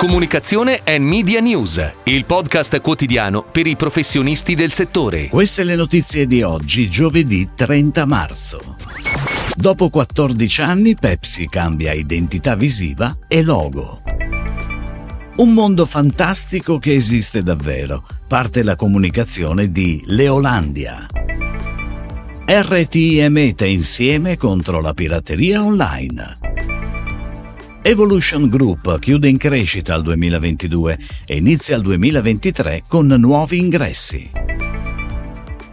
Comunicazione e Media News, il podcast quotidiano per i professionisti del settore. Queste le notizie di oggi, giovedì 30 marzo. Dopo 14 anni Pepsi cambia identità visiva e logo. Un mondo fantastico che esiste davvero. Parte la comunicazione di Leolandia. RT e Meta insieme contro la pirateria online. Evolution Group chiude in crescita al 2022 e inizia il 2023 con nuovi ingressi.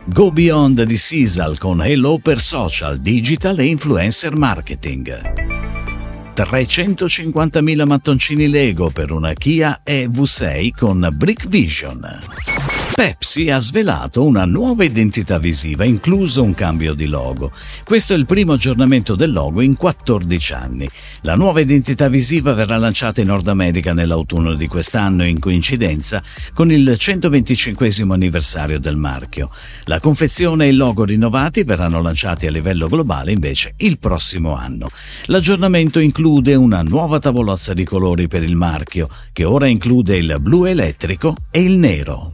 Go Beyond di Sisal con Hello per social, digital e influencer marketing. 350.000 mattoncini Lego per una Kia EV6 con Brick Vision. Pepsi ha svelato una nuova identità visiva, incluso un cambio di logo. Questo è il primo aggiornamento del logo in 14 anni. La nuova identità visiva verrà lanciata in Nord America nell'autunno di quest'anno in coincidenza con il 125 anniversario del marchio. La confezione e il logo rinnovati verranno lanciati a livello globale invece il prossimo anno. L'aggiornamento include una nuova tavolozza di colori per il marchio, che ora include il blu elettrico e il nero.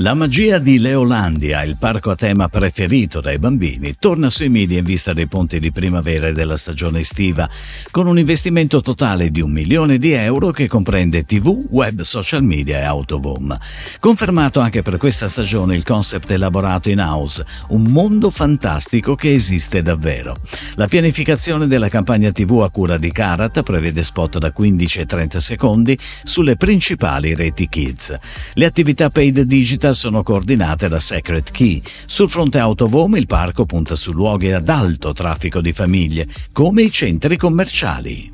La magia di Leolandia, il parco a tema preferito dai bambini, torna sui media in vista dei ponti di primavera e della stagione estiva, con un investimento totale di un milione di euro che comprende TV, web, social media e autovom. Confermato anche per questa stagione il concept elaborato in house, un mondo fantastico che esiste davvero. La pianificazione della campagna TV a cura di Karat prevede spot da 15 e 30 secondi sulle principali reti kids. Le attività paid digital attività sono coordinate da Secret Key. Sul fronte Autovom il parco punta su luoghi ad alto traffico di famiglie, come i centri commerciali.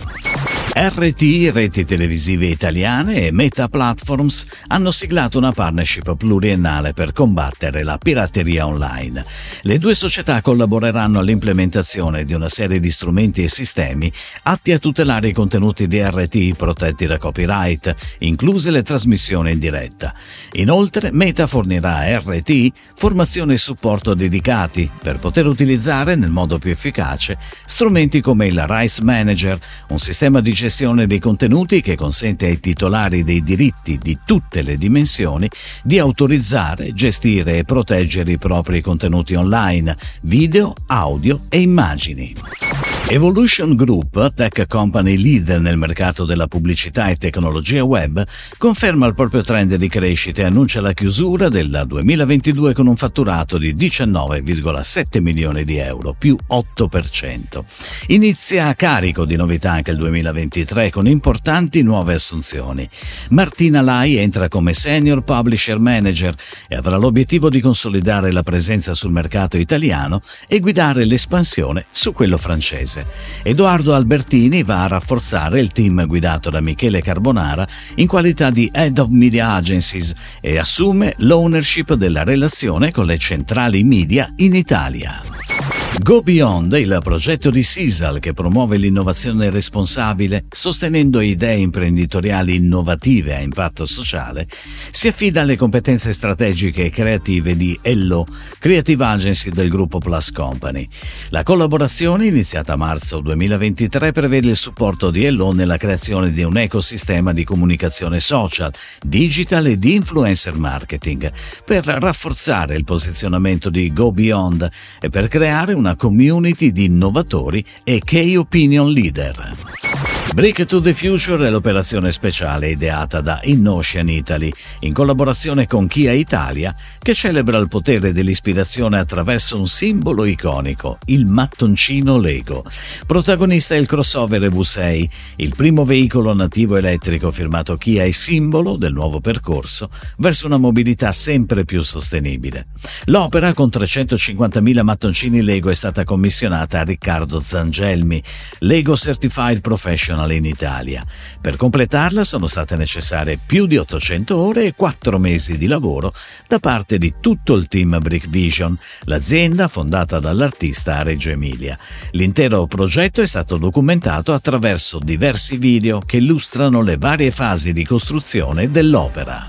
RT, reti televisive italiane e Meta Platforms hanno siglato una partnership pluriennale per combattere la pirateria online. Le due società collaboreranno all'implementazione di una serie di strumenti e sistemi atti a tutelare i contenuti di RT protetti da copyright, incluse le trasmissioni in diretta. Inoltre, Meta fornirà a RT formazione e supporto dedicati per poter utilizzare nel modo più efficace strumenti come il Rights Manager, un sistema di gestione dei contenuti che consente ai titolari dei diritti di tutte le dimensioni di autorizzare, gestire e proteggere i propri contenuti online, video, audio e immagini. Evolution Group, tech company leader nel mercato della pubblicità e tecnologia web, conferma il proprio trend di crescita e annuncia la chiusura del 2022 con un fatturato di 19,7 milioni di euro, più 8%. Inizia a carico di novità anche il 2023 con importanti nuove assunzioni. Martina Lai entra come Senior Publisher Manager e avrà l'obiettivo di consolidare la presenza sul mercato italiano e guidare l'espansione su quello francese. Edoardo Albertini va a rafforzare il team guidato da Michele Carbonara in qualità di Head of Media Agencies e assume l'ownership della relazione con le centrali media in Italia. Go Beyond, il progetto di Sisal che promuove l'innovazione responsabile, sostenendo idee imprenditoriali innovative a impatto sociale, si affida alle competenze strategiche e creative di Ello, Creative Agency del gruppo Plus Company. La collaborazione, iniziata a marzo 2023, prevede il supporto di Ello nella creazione di un ecosistema di comunicazione social, digital e di influencer marketing, per rafforzare il posizionamento di Go Beyond e per creare una community di innovatori e key opinion leader. Break to the Future è l'operazione speciale ideata da InOcean Italy in collaborazione con Kia Italia che celebra il potere dell'ispirazione attraverso un simbolo iconico, il mattoncino Lego. Protagonista è il crossover EV6, il primo veicolo nativo elettrico firmato Kia e simbolo del nuovo percorso verso una mobilità sempre più sostenibile. L'opera con 350.000 mattoncini Lego è stata commissionata a Riccardo Zangelmi, Lego Certified Professional nazionale in Italia. Per completarla sono state necessarie più di 800 ore e 4 mesi di lavoro da parte di tutto il team Brick Vision, l'azienda fondata dall'artista Reggio Emilia. L'intero progetto è stato documentato attraverso diversi video che illustrano le varie fasi di costruzione dell'opera.